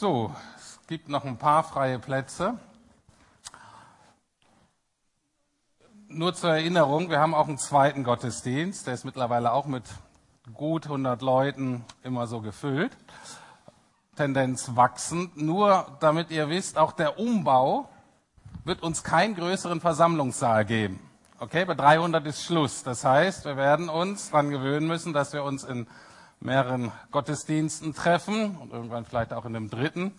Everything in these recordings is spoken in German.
So, es gibt noch ein paar freie Plätze. Nur zur Erinnerung, wir haben auch einen zweiten Gottesdienst, der ist mittlerweile auch mit gut 100 Leuten immer so gefüllt. Tendenz wachsend. Nur damit ihr wisst, auch der Umbau wird uns keinen größeren Versammlungssaal geben. Okay, bei 300 ist Schluss. Das heißt, wir werden uns daran gewöhnen müssen, dass wir uns in mehreren Gottesdiensten treffen und irgendwann vielleicht auch in dem dritten.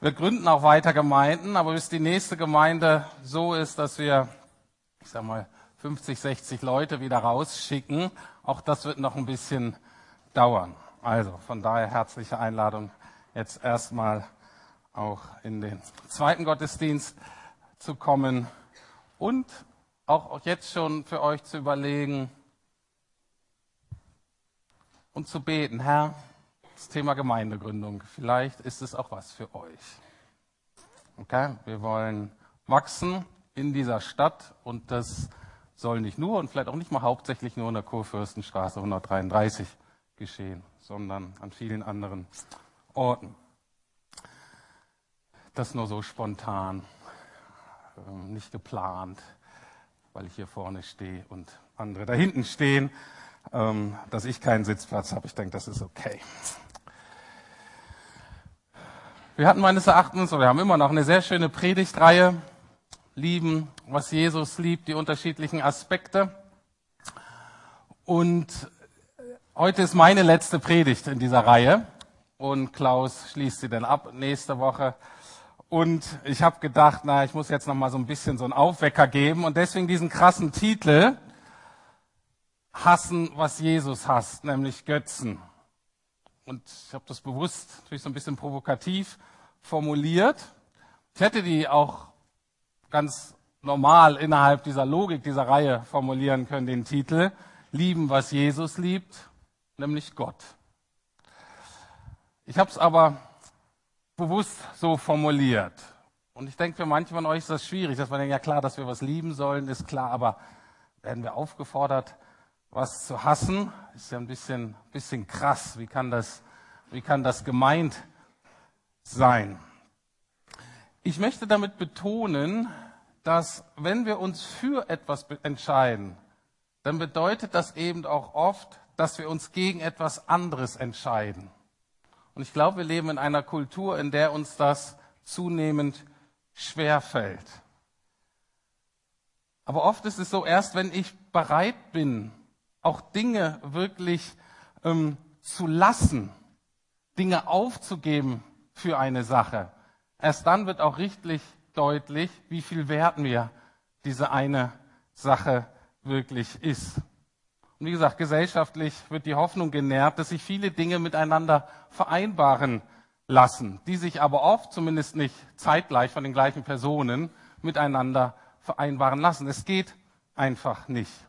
Wir gründen auch weiter Gemeinden, aber bis die nächste Gemeinde so ist, dass wir, ich sag mal, 50, 60 Leute wieder rausschicken, auch das wird noch ein bisschen dauern. Also von daher herzliche Einladung, jetzt erstmal auch in den zweiten Gottesdienst zu kommen und auch jetzt schon für euch zu überlegen, und zu beten, Herr, das Thema Gemeindegründung, vielleicht ist es auch was für euch. Okay, wir wollen wachsen in dieser Stadt und das soll nicht nur und vielleicht auch nicht mal hauptsächlich nur in der Kurfürstenstraße 133 geschehen, sondern an vielen anderen Orten. Das nur so spontan, ähm, nicht geplant, weil ich hier vorne stehe und andere da hinten stehen ähm, dass ich keinen Sitzplatz habe. Ich denke, das ist okay. Wir hatten meines Erachtens, oder wir haben immer noch eine sehr schöne Predigtreihe. Lieben, was Jesus liebt, die unterschiedlichen Aspekte. Und heute ist meine letzte Predigt in dieser Reihe. Und Klaus schließt sie dann ab nächste Woche. Und ich habe gedacht, na, ich muss jetzt noch mal so ein bisschen so einen Aufwecker geben und deswegen diesen krassen Titel hassen, was Jesus hasst, nämlich Götzen. Und ich habe das bewusst natürlich so ein bisschen provokativ formuliert. Ich hätte die auch ganz normal innerhalb dieser Logik dieser Reihe formulieren können, den Titel Lieben, was Jesus liebt, nämlich Gott. Ich habe es aber bewusst so formuliert. Und ich denke, für manche von euch ist das schwierig, dass man denkt, ja klar, dass wir was lieben sollen, ist klar, aber werden wir aufgefordert, was zu hassen, ist ja ein bisschen, bisschen krass. Wie kann, das, wie kann das gemeint sein? Ich möchte damit betonen, dass wenn wir uns für etwas entscheiden, dann bedeutet das eben auch oft, dass wir uns gegen etwas anderes entscheiden. Und ich glaube, wir leben in einer Kultur, in der uns das zunehmend schwerfällt. Aber oft ist es so, erst wenn ich bereit bin, auch Dinge wirklich ähm, zu lassen, Dinge aufzugeben für eine Sache. Erst dann wird auch richtig deutlich, wie viel wert mir diese eine Sache wirklich ist. Und wie gesagt, gesellschaftlich wird die Hoffnung genährt, dass sich viele Dinge miteinander vereinbaren lassen, die sich aber oft, zumindest nicht zeitgleich von den gleichen Personen, miteinander vereinbaren lassen. Es geht einfach nicht.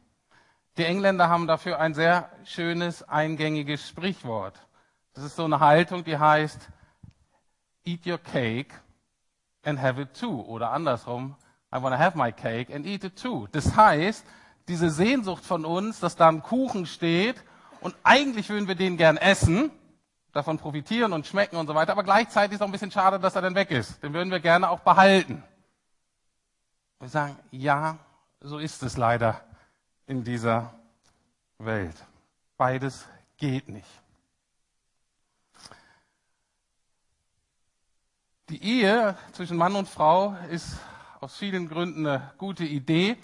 Die Engländer haben dafür ein sehr schönes, eingängiges Sprichwort. Das ist so eine Haltung, die heißt, eat your cake and have it too. Oder andersrum, I want to have my cake and eat it too. Das heißt, diese Sehnsucht von uns, dass da ein Kuchen steht und eigentlich würden wir den gern essen, davon profitieren und schmecken und so weiter, aber gleichzeitig ist es auch ein bisschen schade, dass er dann weg ist. Den würden wir gerne auch behalten. Wir sagen, ja, so ist es leider in dieser Welt. Beides geht nicht. Die Ehe zwischen Mann und Frau ist aus vielen Gründen eine gute Idee,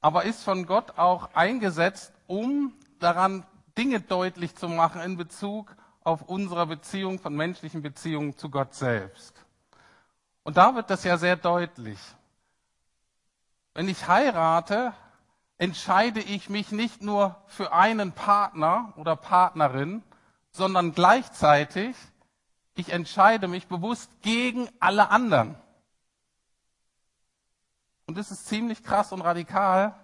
aber ist von Gott auch eingesetzt, um daran Dinge deutlich zu machen in Bezug auf unsere Beziehung von menschlichen Beziehungen zu Gott selbst. Und da wird das ja sehr deutlich. Wenn ich heirate, entscheide ich mich nicht nur für einen Partner oder Partnerin, sondern gleichzeitig, ich entscheide mich bewusst gegen alle anderen. Und das ist ziemlich krass und radikal.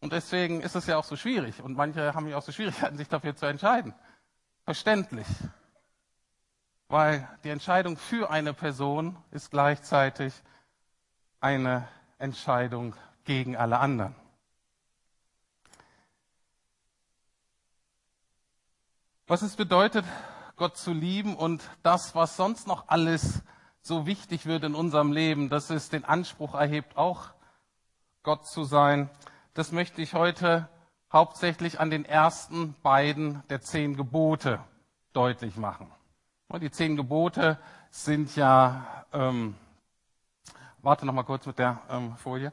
Und deswegen ist es ja auch so schwierig. Und manche haben ja auch so Schwierigkeiten, sich dafür zu entscheiden. Verständlich. Weil die Entscheidung für eine Person ist gleichzeitig eine Entscheidung gegen alle anderen. Was es bedeutet, Gott zu lieben und das, was sonst noch alles so wichtig wird in unserem Leben, dass es den Anspruch erhebt, auch Gott zu sein, das möchte ich heute hauptsächlich an den ersten beiden der zehn Gebote deutlich machen. Die zehn Gebote sind ja, ähm, warte noch mal kurz mit der ähm, Folie.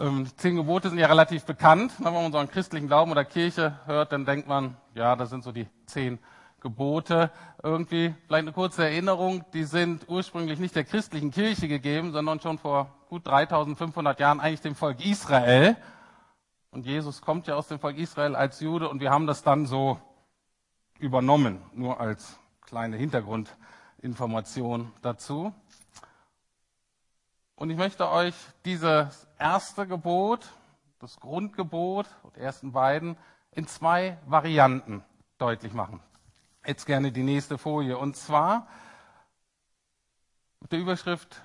Ähm, zehn Gebote sind ja relativ bekannt. Wenn man unseren christlichen Glauben oder Kirche hört, dann denkt man, ja, das sind so die zehn Gebote. Irgendwie, vielleicht eine kurze Erinnerung, die sind ursprünglich nicht der christlichen Kirche gegeben, sondern schon vor gut 3500 Jahren eigentlich dem Volk Israel. Und Jesus kommt ja aus dem Volk Israel als Jude und wir haben das dann so übernommen, nur als kleine Hintergrundinformation dazu. Und ich möchte euch dieses erste Gebot, das Grundgebot, die ersten beiden, in zwei Varianten deutlich machen. Jetzt gerne die nächste Folie. Und zwar mit der Überschrift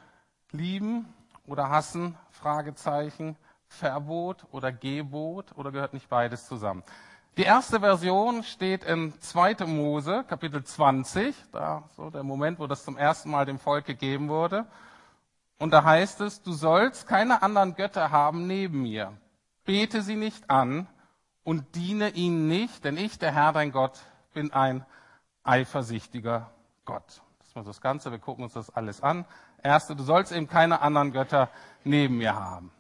lieben oder hassen, Fragezeichen, Verbot oder Gebot oder gehört nicht beides zusammen? Die erste Version steht in 2. Mose, Kapitel 20, da so der Moment, wo das zum ersten Mal dem Volk gegeben wurde. Und da heißt es, du sollst keine anderen Götter haben neben mir. Bete sie nicht an und diene ihnen nicht, denn ich, der Herr, dein Gott, bin ein eifersüchtiger Gott. Das ist mal das Ganze, wir gucken uns das alles an. Erste, du sollst eben keine anderen Götter neben mir haben.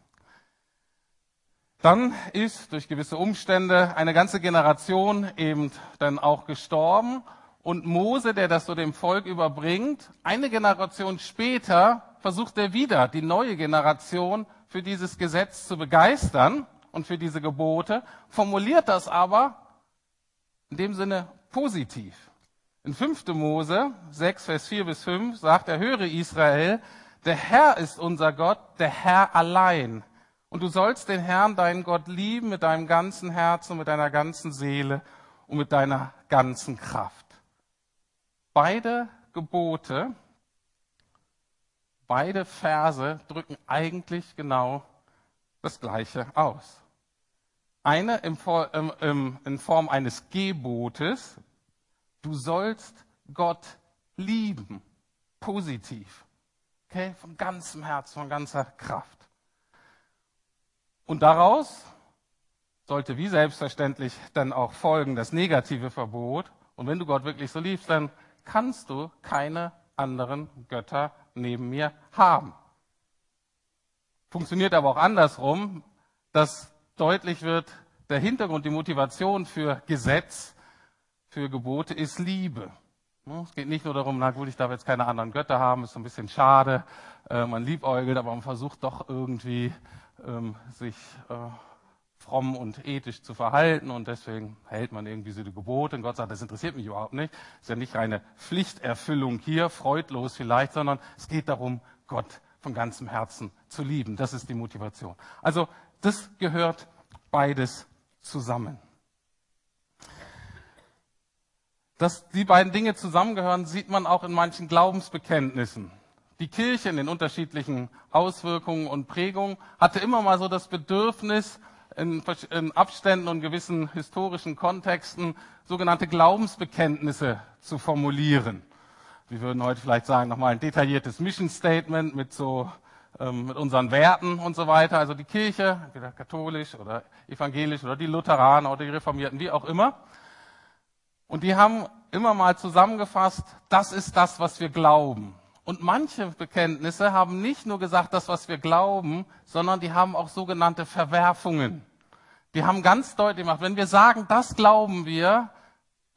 Dann ist durch gewisse Umstände eine ganze Generation eben dann auch gestorben und Mose, der das so dem Volk überbringt, eine Generation später versucht er wieder, die neue Generation für dieses Gesetz zu begeistern und für diese Gebote, formuliert das aber in dem Sinne positiv. In 5. Mose 6, Vers 4 bis 5 sagt er, höre Israel, der Herr ist unser Gott, der Herr allein. Und du sollst den Herrn, deinen Gott, lieben mit deinem ganzen Herzen, mit deiner ganzen Seele und mit deiner ganzen Kraft. Beide Gebote, beide Verse drücken eigentlich genau das Gleiche aus. Eine in Form eines Gebotes, du sollst Gott lieben, positiv, okay, von ganzem Herzen, von ganzer Kraft. Und daraus sollte wie selbstverständlich dann auch folgen das negative Verbot. Und wenn du Gott wirklich so liebst, dann kannst du keine anderen Götter neben mir haben. Funktioniert aber auch andersrum, dass deutlich wird, der Hintergrund, die Motivation für Gesetz, für Gebote ist Liebe. Es geht nicht nur darum, na gut, ich darf jetzt keine anderen Götter haben, ist so ein bisschen schade, äh, man liebäugelt, aber man versucht doch irgendwie ähm, sich äh, fromm und ethisch zu verhalten und deswegen hält man irgendwie so die Gebote und Gott sagt, das interessiert mich überhaupt nicht. Ist ja nicht reine Pflichterfüllung hier, freudlos vielleicht, sondern es geht darum, Gott von ganzem Herzen zu lieben. Das ist die Motivation. Also das gehört beides zusammen. Dass die beiden Dinge zusammengehören, sieht man auch in manchen Glaubensbekenntnissen. Die Kirche in den unterschiedlichen Auswirkungen und Prägungen hatte immer mal so das Bedürfnis, in, Abständen und gewissen historischen Kontexten sogenannte Glaubensbekenntnisse zu formulieren. Wir würden heute vielleicht sagen, nochmal ein detailliertes Mission Statement mit so ähm, mit unseren Werten und so weiter. Also die Kirche, entweder katholisch oder evangelisch oder die Lutheraner oder die Reformierten, wie auch immer. Und die haben immer mal zusammengefasst, das ist das, was wir glauben. Und manche Bekenntnisse haben nicht nur gesagt, das, was wir glauben, sondern die haben auch sogenannte Verwerfungen. Die haben ganz deutlich gemacht, wenn wir sagen, das glauben wir,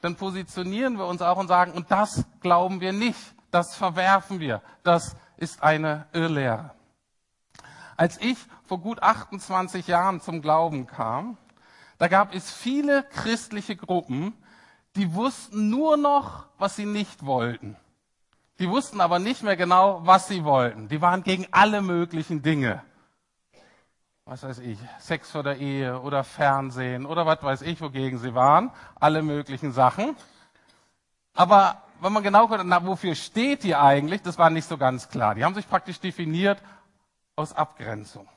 dann positionieren wir uns auch und sagen, und das glauben wir nicht, das verwerfen wir, das ist eine Irrlehre. Als ich vor gut 28 Jahren zum Glauben kam, da gab es viele christliche Gruppen, die wussten nur noch, was sie nicht wollten. Die wussten aber nicht mehr genau, was sie wollten. Die waren gegen alle möglichen Dinge. Was weiß ich, Sex vor der Ehe oder Fernsehen oder was weiß ich, wogegen sie waren. Alle möglichen Sachen. Aber wenn man genau guckt, na, wofür steht die eigentlich, das war nicht so ganz klar. Die haben sich praktisch definiert aus Abgrenzung.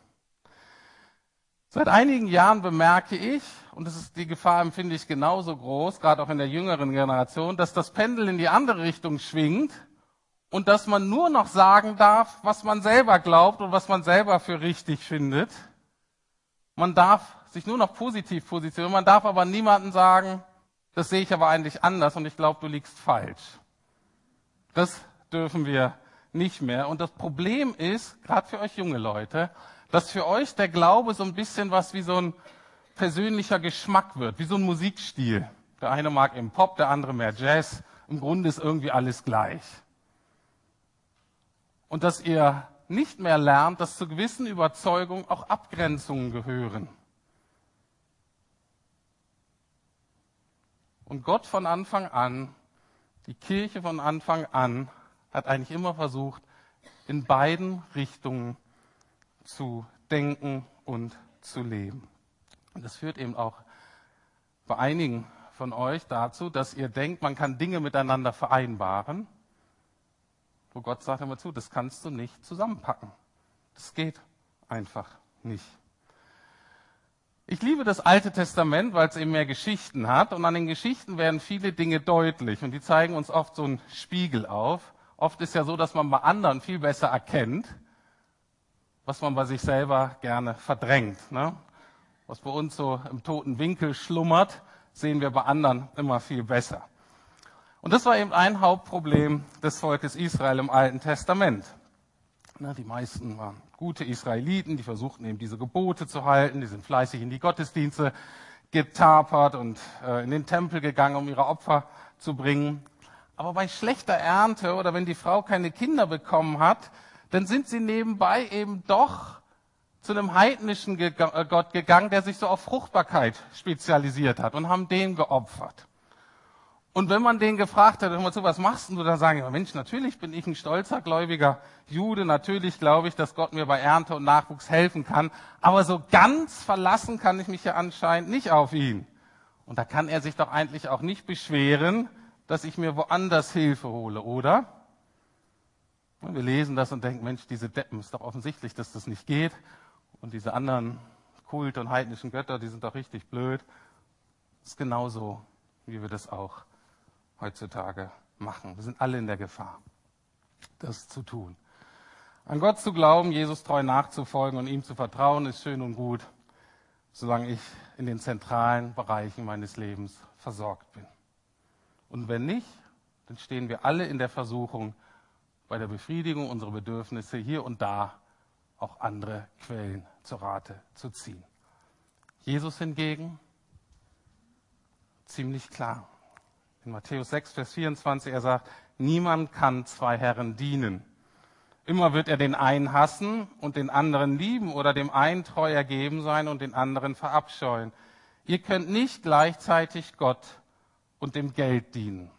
Seit einigen Jahren bemerke ich, und das ist die Gefahr, empfinde ich genauso groß, gerade auch in der jüngeren Generation, dass das Pendel in die andere Richtung schwingt und dass man nur noch sagen darf, was man selber glaubt und was man selber für richtig findet. Man darf sich nur noch positiv positionieren, man darf aber niemandem sagen, das sehe ich aber eigentlich anders und ich glaube, du liegst falsch. Das dürfen wir nicht mehr. Und das Problem ist, gerade für euch junge Leute, dass für euch der Glaube so ein bisschen was wie so ein persönlicher Geschmack wird, wie so ein Musikstil. Der eine mag im Pop, der andere mehr Jazz. Im Grunde ist irgendwie alles gleich. Und dass ihr nicht mehr lernt, dass zu gewissen Überzeugungen auch Abgrenzungen gehören. Und Gott von Anfang an, die Kirche von Anfang an, hat eigentlich immer versucht, in beiden Richtungen zu denken und zu leben. Und das führt eben auch bei einigen von euch dazu, dass ihr denkt, man kann Dinge miteinander vereinbaren, wo Gott sagt immer zu, das kannst du nicht zusammenpacken. Das geht einfach nicht. Ich liebe das Alte Testament, weil es eben mehr Geschichten hat und an den Geschichten werden viele Dinge deutlich und die zeigen uns oft so einen Spiegel auf. Oft ist ja so, dass man bei anderen viel besser erkennt, was man bei sich selber gerne verdrängt. Ne? Was bei uns so im toten Winkel schlummert, sehen wir bei anderen immer viel besser. Und das war eben ein Hauptproblem des Volkes Israel im Alten Testament. Na, die meisten waren gute Israeliten, die versuchten eben diese Gebote zu halten, die sind fleißig in die Gottesdienste getapert und äh, in den Tempel gegangen, um ihre Opfer zu bringen. Aber bei schlechter Ernte oder wenn die Frau keine Kinder bekommen hat, dann sind sie nebenbei eben doch zu einem heidnischen äh, Gott gegangen, der sich so auf Fruchtbarkeit spezialisiert hat und haben den geopfert. Und wenn man den gefragt hat, hör zu, was machst du? Dann sagen, ja, Mensch, natürlich bin ich ein stolzer, gläubiger Jude. Natürlich glaube ich, dass Gott mir bei Ernte und Nachwuchs helfen kann. Aber so ganz verlassen kann ich mich ja anscheinend nicht auf ihn. Und da kann er sich doch eigentlich auch nicht beschweren, dass ich mir woanders Hilfe hole, oder? Und wir lesen das und denken, Mensch, diese Deppen, ist doch offensichtlich, dass das nicht geht. Und diese anderen Kult- und heidnischen Götter, die sind doch richtig blöd. Das ist genauso, wie wir das auch heutzutage machen. Wir sind alle in der Gefahr, das zu tun. An Gott zu glauben, Jesus treu nachzufolgen und ihm zu vertrauen, ist schön und gut, solange ich in den zentralen Bereichen meines Lebens versorgt bin. Und wenn nicht, dann stehen wir alle in der Versuchung, bei der Befriedigung unserer Bedürfnisse hier und da auch andere Quellen zur Rate zu ziehen. Jesus hingegen ziemlich klar. In Matthäus 6, Vers 24, er sagt, niemand kann zwei Herren dienen. Immer wird er den einen hassen und den anderen lieben oder dem einen treu ergeben sein und den anderen verabscheuen. Ihr könnt nicht gleichzeitig Gott und dem Geld dienen.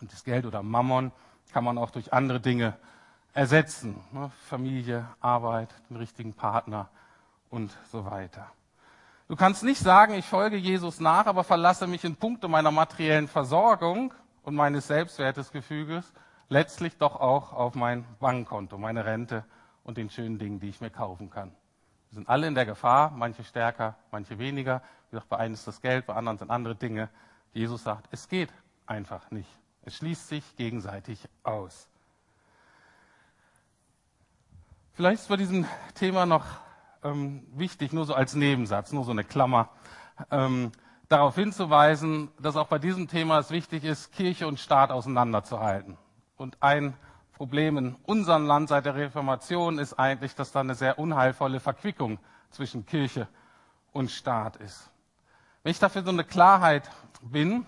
Und das Geld oder Mammon kann man auch durch andere Dinge ersetzen. Ne? Familie, Arbeit, den richtigen Partner und so weiter. Du kannst nicht sagen, ich folge Jesus nach, aber verlasse mich in puncto meiner materiellen Versorgung und meines Selbstwertesgefüges letztlich doch auch auf mein Bankkonto, meine Rente und den schönen Dingen, die ich mir kaufen kann. Wir sind alle in der Gefahr, manche stärker, manche weniger. Wie gesagt, bei einem ist das Geld, bei anderen sind andere Dinge. Jesus sagt, es geht einfach nicht. Es schließt sich gegenseitig aus. Vielleicht ist bei diesem Thema noch ähm, wichtig, nur so als Nebensatz, nur so eine Klammer, ähm, darauf hinzuweisen, dass auch bei diesem Thema es wichtig ist, Kirche und Staat auseinanderzuhalten. Und ein Problem in unserem Land seit der Reformation ist eigentlich, dass da eine sehr unheilvolle Verquickung zwischen Kirche und Staat ist. Wenn ich dafür so eine Klarheit bin,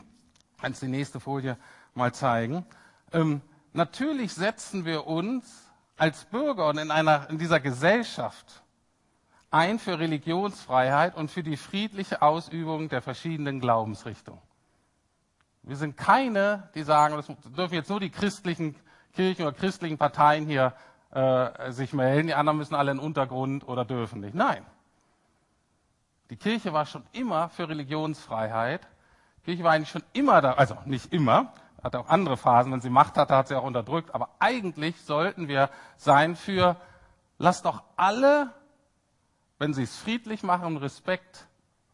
kann ich die nächste Folie mal zeigen. Ähm, natürlich setzen wir uns als Bürger und in, einer, in dieser Gesellschaft ein für Religionsfreiheit und für die friedliche Ausübung der verschiedenen Glaubensrichtungen. Wir sind keine, die sagen, das dürfen jetzt nur die christlichen Kirchen oder christlichen Parteien hier äh, sich melden, die anderen müssen alle in den Untergrund oder dürfen nicht. Nein. Die Kirche war schon immer für Religionsfreiheit. Die Kirche war eigentlich schon immer da, also nicht immer, hatte auch andere Phasen, wenn sie Macht hatte, hat sie auch unterdrückt, aber eigentlich sollten wir sein für, lasst doch alle wenn sie es friedlich machen, Respekt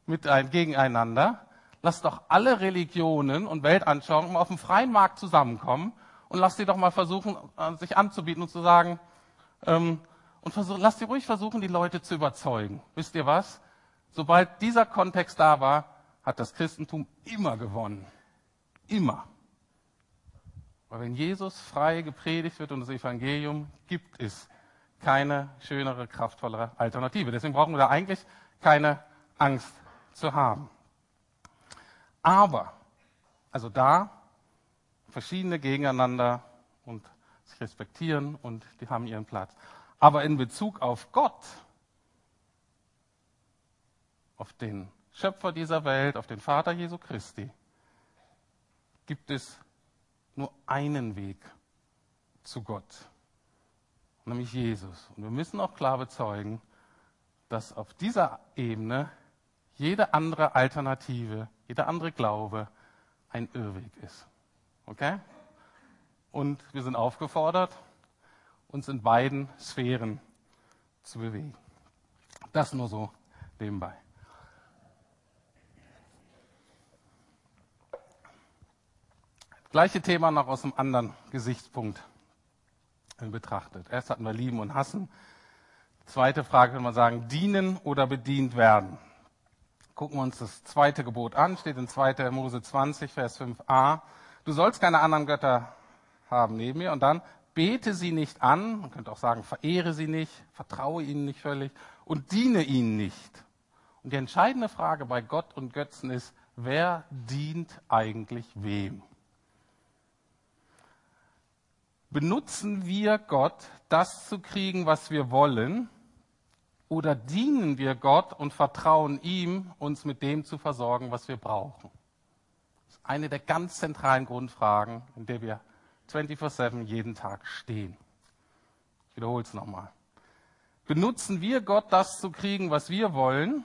mit ein, gegeneinander. Lass doch alle Religionen und Weltanschauungen mal auf dem freien Markt zusammenkommen und lass sie doch mal versuchen, äh, sich anzubieten und zu sagen, ähm, und versuch, lass sie ruhig versuchen, die Leute zu überzeugen. Wisst ihr was? Sobald dieser Kontext da war, hat das Christentum immer gewonnen. Immer. Weil wenn Jesus frei gepredigt wird und das Evangelium, gibt es keine schönere, kraftvollere Alternative. Deswegen brauchen wir da eigentlich keine Angst zu haben. Aber, also da, verschiedene gegeneinander und sich respektieren und die haben ihren Platz. Aber in Bezug auf Gott, auf den Schöpfer dieser Welt, auf den Vater Jesu Christi, gibt es nur einen Weg zu Gott, nämlich Jesus. Und wir müssen auch klar bezeugen, dass auf dieser Ebene jede andere Alternative, jeder andere Glaube ein Irrweg ist. Okay? Und wir sind aufgefordert, uns in beiden Sphären zu bewegen. Das nur so nebenbei. Gleiche Thema noch aus einem anderen Gesichtspunkt betrachtet. Erst hatten wir lieben und hassen. Zweite Frage kann man sagen, dienen oder bedient werden. Gucken wir uns das zweite Gebot an, steht in 2. Mose 20, Vers 5a. Du sollst keine anderen Götter haben neben mir. Und dann bete sie nicht an, man könnte auch sagen, verehre sie nicht, vertraue ihnen nicht völlig und diene ihnen nicht. Und die entscheidende Frage bei Gott und Götzen ist, wer dient eigentlich wem? Benutzen wir Gott, das zu kriegen, was wir wollen, oder dienen wir Gott und vertrauen ihm, uns mit dem zu versorgen, was wir brauchen? Das ist eine der ganz zentralen Grundfragen, in der wir 24-7 jeden Tag stehen. Ich wiederhole es nochmal. Benutzen wir Gott, das zu kriegen, was wir wollen?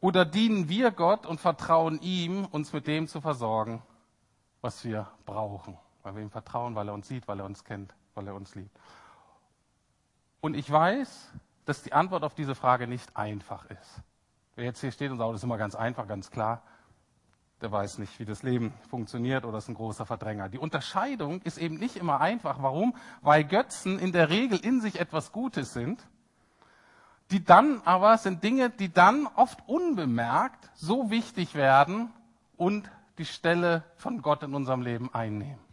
Oder dienen wir Gott und vertrauen ihm, uns mit dem zu versorgen, was wir brauchen? Weil wir ihm vertrauen, weil er uns sieht, weil er uns kennt, weil er uns liebt. Und ich weiß, dass die Antwort auf diese Frage nicht einfach ist. Wer jetzt hier steht und sagt, das ist immer ganz einfach, ganz klar, der weiß nicht, wie das Leben funktioniert oder ist ein großer Verdränger. Die Unterscheidung ist eben nicht immer einfach. Warum? Weil Götzen in der Regel in sich etwas Gutes sind, die dann aber sind Dinge, die dann oft unbemerkt so wichtig werden und die Stelle von Gott in unserem Leben einnehmen.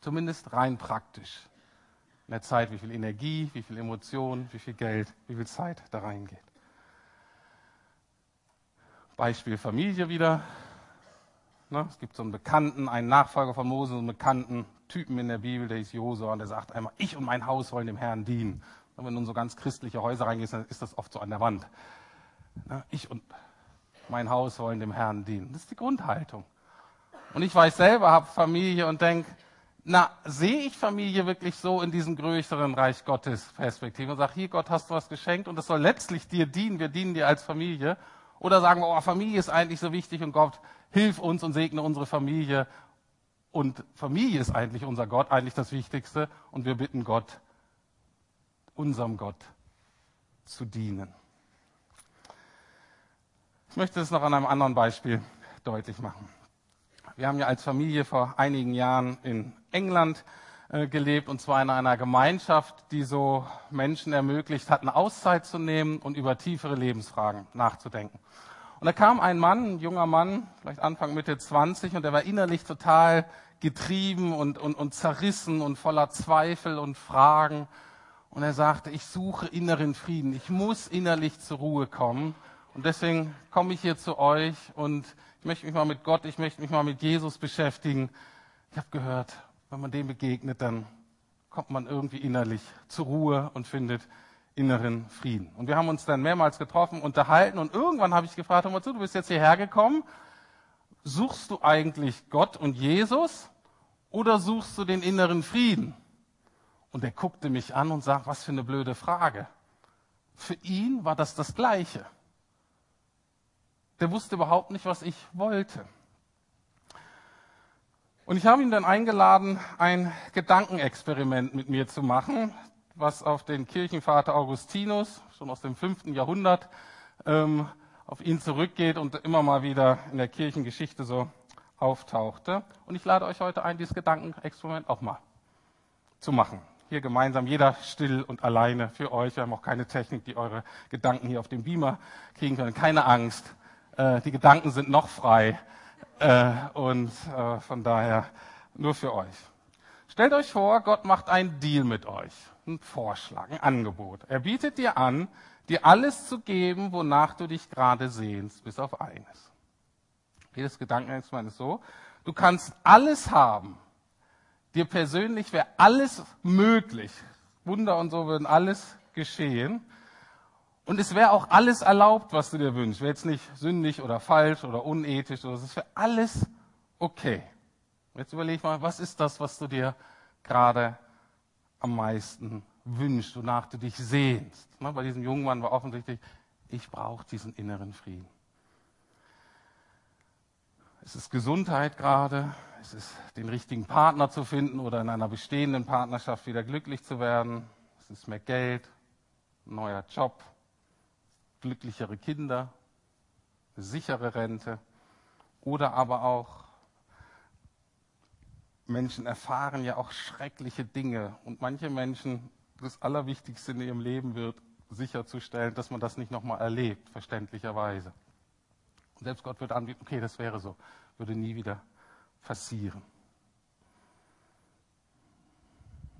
Zumindest rein praktisch. In der Zeit, wie viel Energie, wie viel Emotion, wie viel Geld, wie viel Zeit da reingeht. Beispiel Familie wieder. Ne, es gibt so einen Bekannten, einen Nachfolger von Mose, so einen bekannten Typen in der Bibel, der ist Josua, und der sagt einmal, ich und mein Haus wollen dem Herrn dienen. Und wenn du in so ganz christliche Häuser reingehst, dann ist das oft so an der Wand. Ne, ich und mein Haus wollen dem Herrn dienen. Das ist die Grundhaltung. Und ich weiß selber, habe Familie und denke, na, sehe ich Familie wirklich so in diesem größeren Reich Gottes Perspektive und sage, hier Gott, hast du was geschenkt und das soll letztlich dir dienen, wir dienen dir als Familie. Oder sagen wir, oh, Familie ist eigentlich so wichtig und Gott, hilf uns und segne unsere Familie. Und Familie ist eigentlich unser Gott, eigentlich das Wichtigste. Und wir bitten Gott, unserem Gott zu dienen. Ich möchte es noch an einem anderen Beispiel deutlich machen. Wir haben ja als Familie vor einigen Jahren in England äh, gelebt und zwar in einer Gemeinschaft, die so Menschen ermöglicht hat, eine Auszeit zu nehmen und über tiefere Lebensfragen nachzudenken. Und da kam ein Mann, ein junger Mann, vielleicht Anfang, Mitte 20, und der war innerlich total getrieben und, und, und zerrissen und voller Zweifel und Fragen. Und er sagte, ich suche inneren Frieden. Ich muss innerlich zur Ruhe kommen. Und deswegen komme ich hier zu euch und ich möchte mich mal mit Gott, ich möchte mich mal mit Jesus beschäftigen. Ich habe gehört, wenn man dem begegnet, dann kommt man irgendwie innerlich zur Ruhe und findet inneren Frieden. Und wir haben uns dann mehrmals getroffen, unterhalten und irgendwann habe ich gefragt, hör mal zu, du bist jetzt hierher gekommen, suchst du eigentlich Gott und Jesus oder suchst du den inneren Frieden? Und er guckte mich an und sagt, was für eine blöde Frage. Für ihn war das das Gleiche. Der wusste überhaupt nicht, was ich wollte. Und ich habe ihn dann eingeladen, ein Gedankenexperiment mit mir zu machen, was auf den Kirchenvater Augustinus schon aus dem fünften Jahrhundert ähm, auf ihn zurückgeht und immer mal wieder in der Kirchengeschichte so auftauchte. Und ich lade euch heute ein, dieses Gedankenexperiment auch mal zu machen. Hier gemeinsam, jeder still und alleine für euch. Wir haben auch keine Technik, die eure Gedanken hier auf dem Beamer kriegen können. Keine Angst. Äh, die Gedanken sind noch frei. Äh, und äh, von daher nur für euch. Stellt euch vor, Gott macht einen Deal mit euch. Ein Vorschlag, ein Angebot. Er bietet dir an, dir alles zu geben, wonach du dich gerade sehnst, bis auf eines. Jedes Gedankenexperiment ist so. Du kannst alles haben. Dir persönlich wäre alles möglich. Wunder und so würden alles geschehen. Und es wäre auch alles erlaubt, was du dir wünschst. Wäre jetzt nicht sündig oder falsch oder unethisch. Oder es wäre alles okay. Jetzt überleg mal, was ist das, was du dir gerade am meisten wünschst, wonach du dich sehnst? Bei diesem jungen Mann war offensichtlich, ich brauche diesen inneren Frieden. Es ist Gesundheit gerade, es ist den richtigen Partner zu finden oder in einer bestehenden Partnerschaft wieder glücklich zu werden. Es ist mehr Geld, ein neuer Job, glücklichere Kinder, eine sichere Rente oder aber auch Menschen erfahren ja auch schreckliche Dinge und manche Menschen, das Allerwichtigste in ihrem Leben wird, sicherzustellen, dass man das nicht nochmal erlebt, verständlicherweise. Und selbst Gott wird anbieten, okay, das wäre so, würde nie wieder passieren.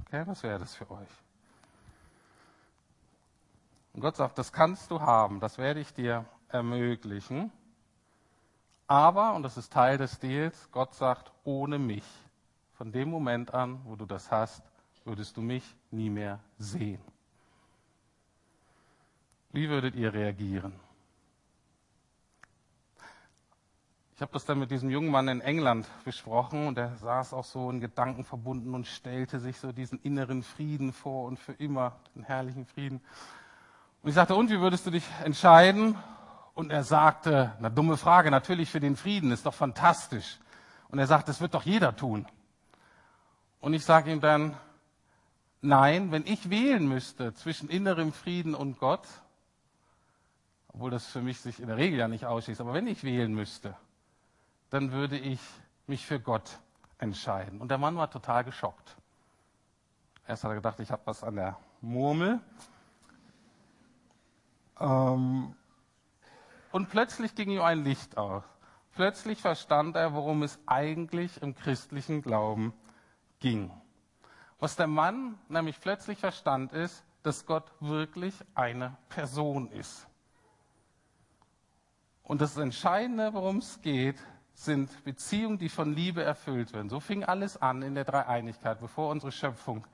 Okay, was wäre das für euch? Und Gott sagt, das kannst du haben, das werde ich dir ermöglichen. Aber, und das ist Teil des Deals, Gott sagt, ohne mich. Von dem Moment an, wo du das hast, würdest du mich nie mehr sehen. Wie würdet ihr reagieren? Ich habe das dann mit diesem jungen Mann in England besprochen und er saß auch so in Gedanken verbunden und stellte sich so diesen inneren Frieden vor und für immer den herrlichen Frieden. Und ich sagte, und wie würdest du dich entscheiden? Und er sagte, na dumme Frage, natürlich für den Frieden, ist doch fantastisch. Und er sagt, das wird doch jeder tun. Und ich sage ihm dann, nein, wenn ich wählen müsste zwischen innerem Frieden und Gott, obwohl das für mich sich in der Regel ja nicht ausschließt, aber wenn ich wählen müsste, dann würde ich mich für Gott entscheiden. Und der Mann war total geschockt. Erst hat er gedacht, ich habe was an der Murmel. Ähm, und plötzlich ging ihm ein Licht auf. Plötzlich verstand er, worum es eigentlich im christlichen Glauben ging. Was der Mann nämlich plötzlich verstand, ist, dass Gott wirklich eine Person ist. Und das Entscheidende, worum es geht, sind Beziehungen, die von Liebe erfüllt werden. So fing alles an in der Dreieinigkeit, bevor unsere Schöpfung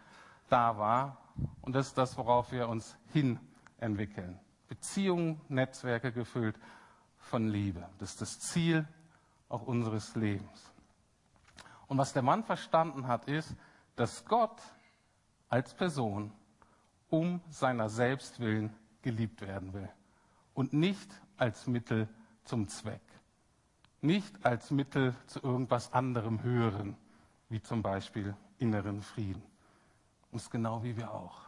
da war. Und das ist das, worauf wir uns hin entwickeln. Beziehungen, Netzwerke gefüllt von Liebe. Das ist das Ziel auch unseres Lebens. Und was der Mann verstanden hat, ist, dass Gott als Person um seiner selbst willen geliebt werden will und nicht als Mittel zum Zweck nicht als Mittel zu irgendwas anderem hören, wie zum Beispiel inneren Frieden. Und es ist genau wie wir auch.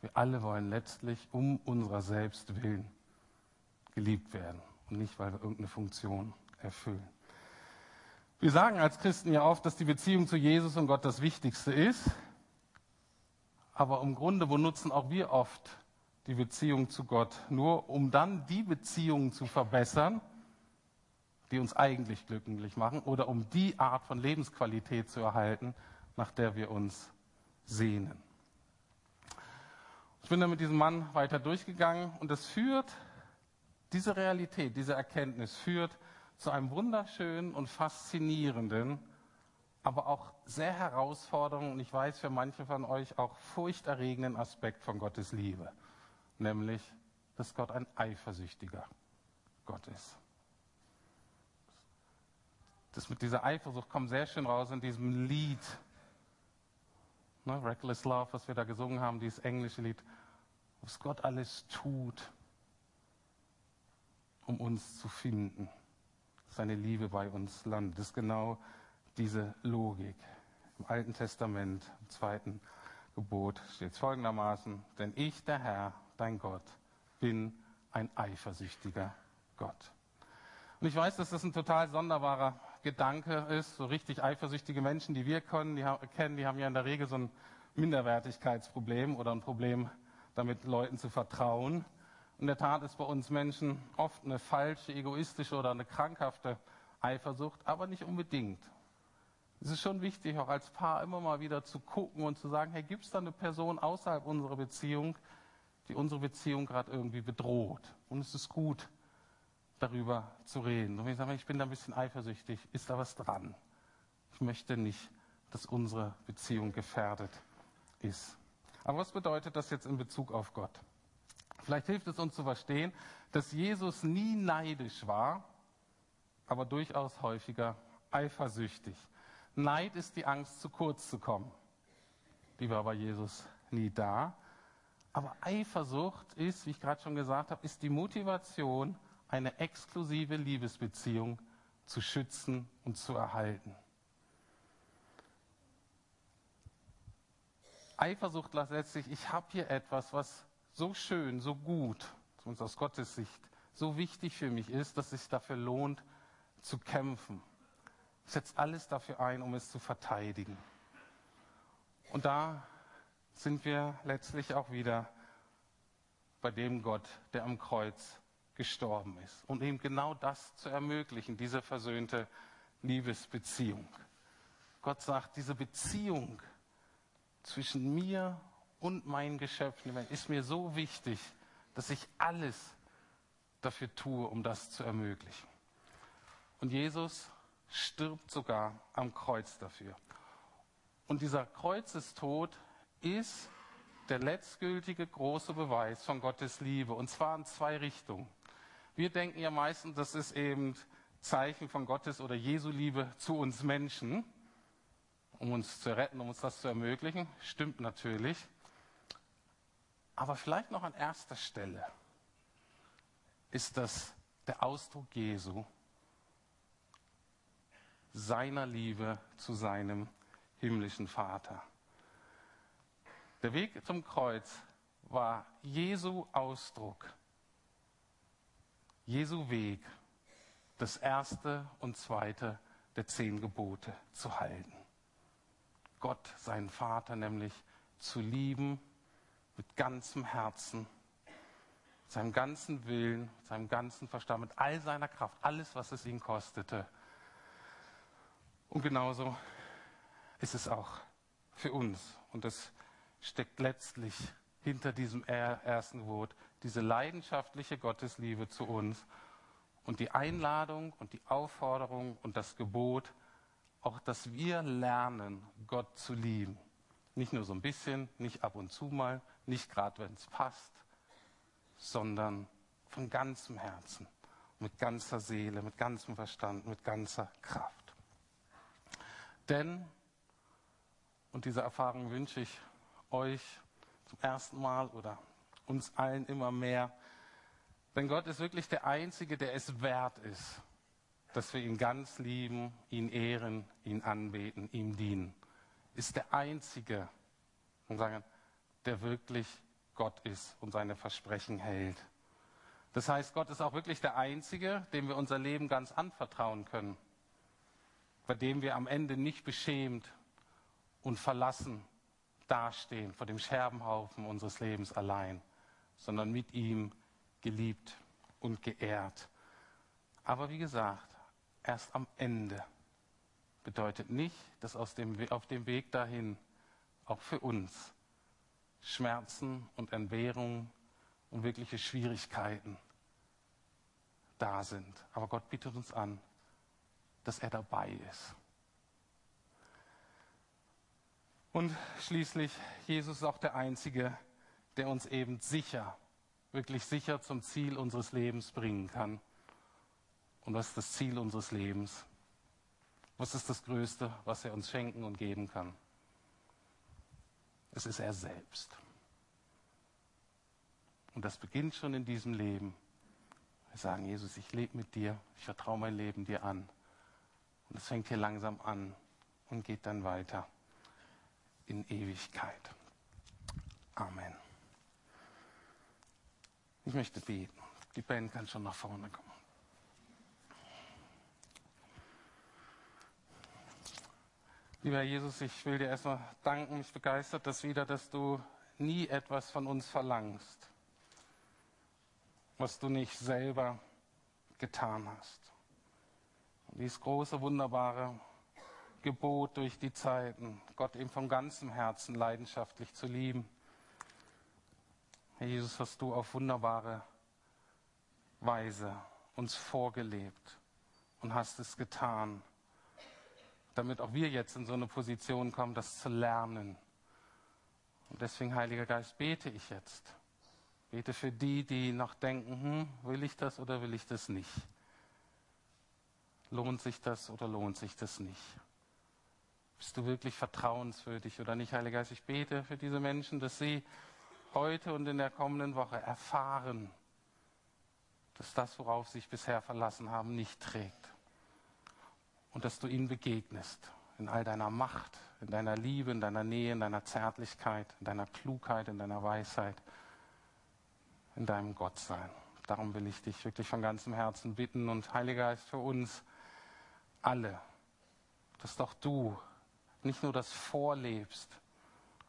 Wir alle wollen letztlich um unserer selbst willen geliebt werden und nicht, weil wir irgendeine Funktion erfüllen. Wir sagen als Christen ja oft, dass die Beziehung zu Jesus und Gott das Wichtigste ist. Aber im Grunde benutzen auch wir oft die Beziehung zu Gott nur, um dann die Beziehungen zu verbessern, die uns eigentlich glücklich machen oder um die Art von Lebensqualität zu erhalten, nach der wir uns sehnen. Ich bin dann mit diesem Mann weiter durchgegangen und es führt, diese Realität, diese Erkenntnis führt zu einem wunderschönen und faszinierenden, aber auch sehr herausfordernden und ich weiß für manche von euch auch furchterregenden Aspekt von Gottes Liebe, nämlich, dass Gott ein eifersüchtiger Gott ist das mit dieser Eifersucht kommt sehr schön raus in diesem Lied. Ne, Reckless Love, was wir da gesungen haben, dieses englische Lied. Was Gott alles tut, um uns zu finden. Seine Liebe bei uns landet. Das ist genau diese Logik. Im Alten Testament, im zweiten Gebot steht es folgendermaßen, denn ich, der Herr, dein Gott, bin ein eifersüchtiger Gott. Und ich weiß, dass das ein total sonderbarer Gedanke ist. So richtig eifersüchtige Menschen, die wir kennen, die, kennen, die haben ja in der Regel so ein Minderwertigkeitsproblem oder ein Problem damit, Leuten zu vertrauen. In der Tat ist bei uns Menschen oft eine falsche, egoistische oder eine krankhafte Eifersucht, aber nicht unbedingt. Es ist schon wichtig, auch als Paar immer mal wieder zu gucken und zu sagen, hey, gibt es da eine Person außerhalb unserer Beziehung, die unsere Beziehung gerade irgendwie bedroht? Und es ist gut, darüber zu reden. Und ich sage, ich bin da ein bisschen eifersüchtig, ist da was dran? Ich möchte nicht, dass unsere Beziehung gefährdet ist. Aber was bedeutet das jetzt in Bezug auf Gott? Vielleicht hilft es uns zu verstehen, dass Jesus nie neidisch war, aber durchaus häufiger eifersüchtig. Neid ist die Angst, zu kurz zu kommen. Die war bei Jesus nie da. Aber Eifersucht ist, wie ich gerade schon gesagt habe, ist die Motivation, eine exklusive Liebesbeziehung zu schützen und zu erhalten. Eifersucht letztlich, ich habe hier etwas, was so schön, so gut, zumindest aus Gottes Sicht, so wichtig für mich ist, dass es sich dafür lohnt, zu kämpfen. Ich setze alles dafür ein, um es zu verteidigen. Und da sind wir letztlich auch wieder bei dem Gott, der am Kreuz gestorben ist. Und ihm genau das zu ermöglichen, diese versöhnte Liebesbeziehung. Gott sagt, diese Beziehung zwischen mir und meinen Geschöpfen ist mir so wichtig, dass ich alles dafür tue, um das zu ermöglichen. Und Jesus stirbt sogar am Kreuz dafür. Und dieser Kreuzestod ist der letztgültige große Beweis von Gottes Liebe. Und zwar in zwei Richtungen. Wir denken ja meistens, das ist eben Zeichen von Gottes oder Jesu Liebe zu uns Menschen, um uns zu retten, um uns das zu ermöglichen. Stimmt natürlich. Aber vielleicht noch an erster Stelle ist das der Ausdruck Jesu seiner Liebe zu seinem himmlischen Vater. Der Weg zum Kreuz war Jesu Ausdruck, Jesu Weg, das erste und zweite der zehn Gebote zu halten. Gott, seinen Vater, nämlich zu lieben mit ganzem Herzen, seinem ganzen Willen, seinem ganzen Verstand, mit all seiner Kraft, alles, was es ihn kostete. Und genauso ist es auch für uns. Und es steckt letztlich hinter diesem ersten Wort diese leidenschaftliche Gottesliebe zu uns und die Einladung und die Aufforderung und das Gebot, auch dass wir lernen, Gott zu lieben. Nicht nur so ein bisschen, nicht ab und zu mal, nicht gerade wenn es passt, sondern von ganzem Herzen, mit ganzer Seele, mit ganzem Verstand, mit ganzer Kraft. Denn, und diese Erfahrung wünsche ich euch zum ersten Mal oder uns allen immer mehr, denn Gott ist wirklich der Einzige, der es wert ist, dass wir ihn ganz lieben, ihn ehren, ihn anbeten, ihm dienen. Ist der Einzige, und sagen, der wirklich Gott ist und seine Versprechen hält. Das heißt, Gott ist auch wirklich der Einzige, dem wir unser Leben ganz anvertrauen können, bei dem wir am Ende nicht beschämt und verlassen dastehen vor dem Scherbenhaufen unseres Lebens allein, sondern mit ihm geliebt und geehrt. Aber wie gesagt, erst am Ende bedeutet nicht, dass dem, auf dem Weg dahin auch für uns Schmerzen und Entbehrungen und wirkliche Schwierigkeiten da sind. Aber Gott bietet uns an, dass er dabei ist. Und schließlich, Jesus ist auch der Einzige, der uns eben sicher, wirklich sicher zum Ziel unseres Lebens bringen kann. Und was ist das Ziel unseres Lebens? Was ist das Größte, was er uns schenken und geben kann? Es ist er selbst. Und das beginnt schon in diesem Leben. Wir sagen, Jesus, ich lebe mit dir, ich vertraue mein Leben dir an. Und es fängt hier langsam an und geht dann weiter in Ewigkeit. Amen. Ich möchte beten. Die Band kann schon nach vorne kommen. Lieber Jesus, ich will dir erstmal danken, mich begeistert das wieder, dass du nie etwas von uns verlangst, was du nicht selber getan hast. Und dieses große, wunderbare Gebot durch die Zeiten, Gott eben von ganzem Herzen leidenschaftlich zu lieben. Herr Jesus, hast du auf wunderbare Weise uns vorgelebt und hast es getan damit auch wir jetzt in so eine Position kommen, das zu lernen. Und deswegen, Heiliger Geist, bete ich jetzt. Bete für die, die noch denken, hm, will ich das oder will ich das nicht? Lohnt sich das oder lohnt sich das nicht? Bist du wirklich vertrauenswürdig oder nicht, Heiliger Geist? Ich bete für diese Menschen, dass sie heute und in der kommenden Woche erfahren, dass das, worauf sie sich bisher verlassen haben, nicht trägt und dass du ihnen begegnest in all deiner Macht, in deiner Liebe, in deiner Nähe, in deiner Zärtlichkeit, in deiner Klugheit, in deiner Weisheit, in deinem Gottsein. Darum will ich dich wirklich von ganzem Herzen bitten und Heiliger Geist für uns alle, dass doch du nicht nur das vorlebst,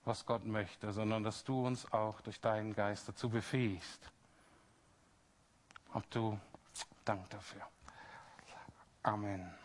was Gott möchte, sondern dass du uns auch durch deinen Geist dazu befähigst. Ob du Dank dafür. Amen.